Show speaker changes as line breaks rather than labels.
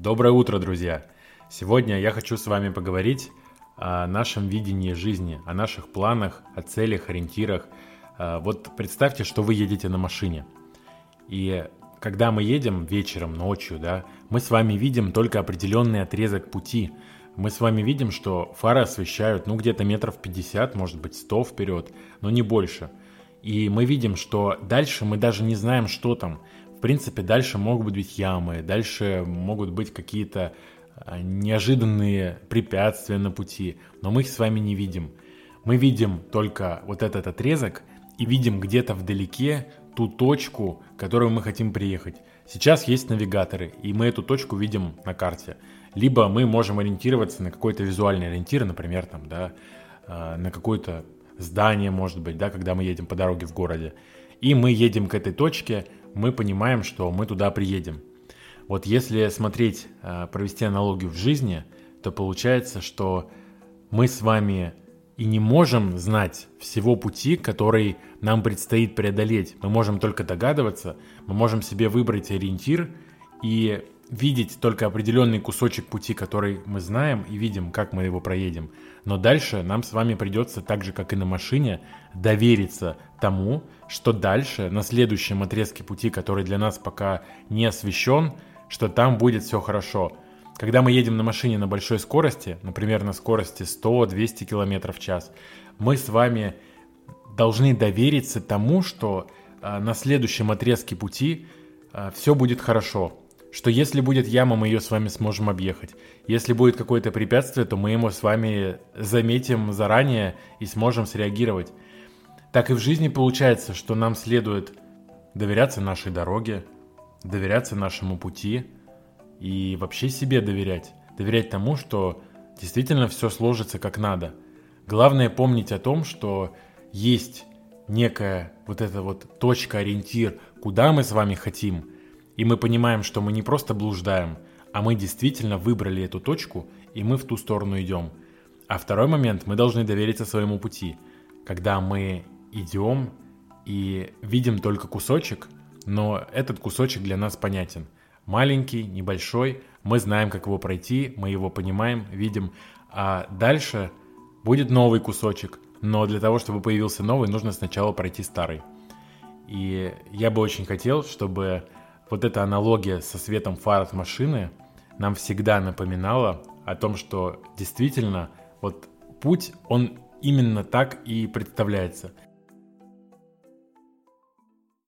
Доброе утро, друзья! Сегодня я хочу с вами поговорить о нашем видении жизни, о наших планах, о целях, ориентирах. А, вот представьте, что вы едете на машине. И когда мы едем вечером, ночью, да, мы с вами видим только определенный отрезок пути. Мы с вами видим, что фары освещают, ну, где-то метров 50, может быть, 100 вперед, но не больше. И мы видим, что дальше мы даже не знаем, что там. В принципе, дальше могут быть ямы, дальше могут быть какие-то а, неожиданные препятствия на пути, но мы их с вами не видим. Мы видим только вот этот отрезок и видим где-то вдалеке ту точку, к которой мы хотим приехать. Сейчас есть навигаторы, и мы эту точку видим на карте. Либо мы можем ориентироваться на какой-то визуальный ориентир, например, там, да, а, на какое-то здание, может быть, да, когда мы едем по дороге в городе. И мы едем к этой точке, мы понимаем, что мы туда приедем. Вот если смотреть, э, провести аналогию в жизни, то получается, что мы с вами и не можем знать всего пути, который нам предстоит преодолеть. Мы можем только догадываться, мы можем себе выбрать ориентир и видеть только определенный кусочек пути, который мы знаем и видим, как мы его проедем. Но дальше нам с вами придется, так же как и на машине, довериться тому, что дальше, на следующем отрезке пути, который для нас пока не освещен, что там будет все хорошо. Когда мы едем на машине на большой скорости, например, на скорости 100-200 км в час, мы с вами должны довериться тому, что э, на следующем отрезке пути э, все будет хорошо что если будет яма, мы ее с вами сможем объехать. Если будет какое-то препятствие, то мы ему с вами заметим заранее и сможем среагировать. Так и в жизни получается, что нам следует доверяться нашей дороге, доверяться нашему пути и вообще себе доверять. Доверять тому, что действительно все сложится как надо. Главное помнить о том, что есть некая вот эта вот точка, ориентир, куда мы с вами хотим – и мы понимаем, что мы не просто блуждаем, а мы действительно выбрали эту точку, и мы в ту сторону идем. А второй момент, мы должны довериться своему пути. Когда мы идем и видим только кусочек, но этот кусочек для нас понятен. Маленький, небольшой, мы знаем, как его пройти, мы его понимаем, видим. А дальше будет новый кусочек, но для того, чтобы появился новый, нужно сначала пройти старый. И я бы очень хотел, чтобы вот эта аналогия со светом фар от машины нам всегда напоминала о том, что действительно вот путь, он именно так и представляется –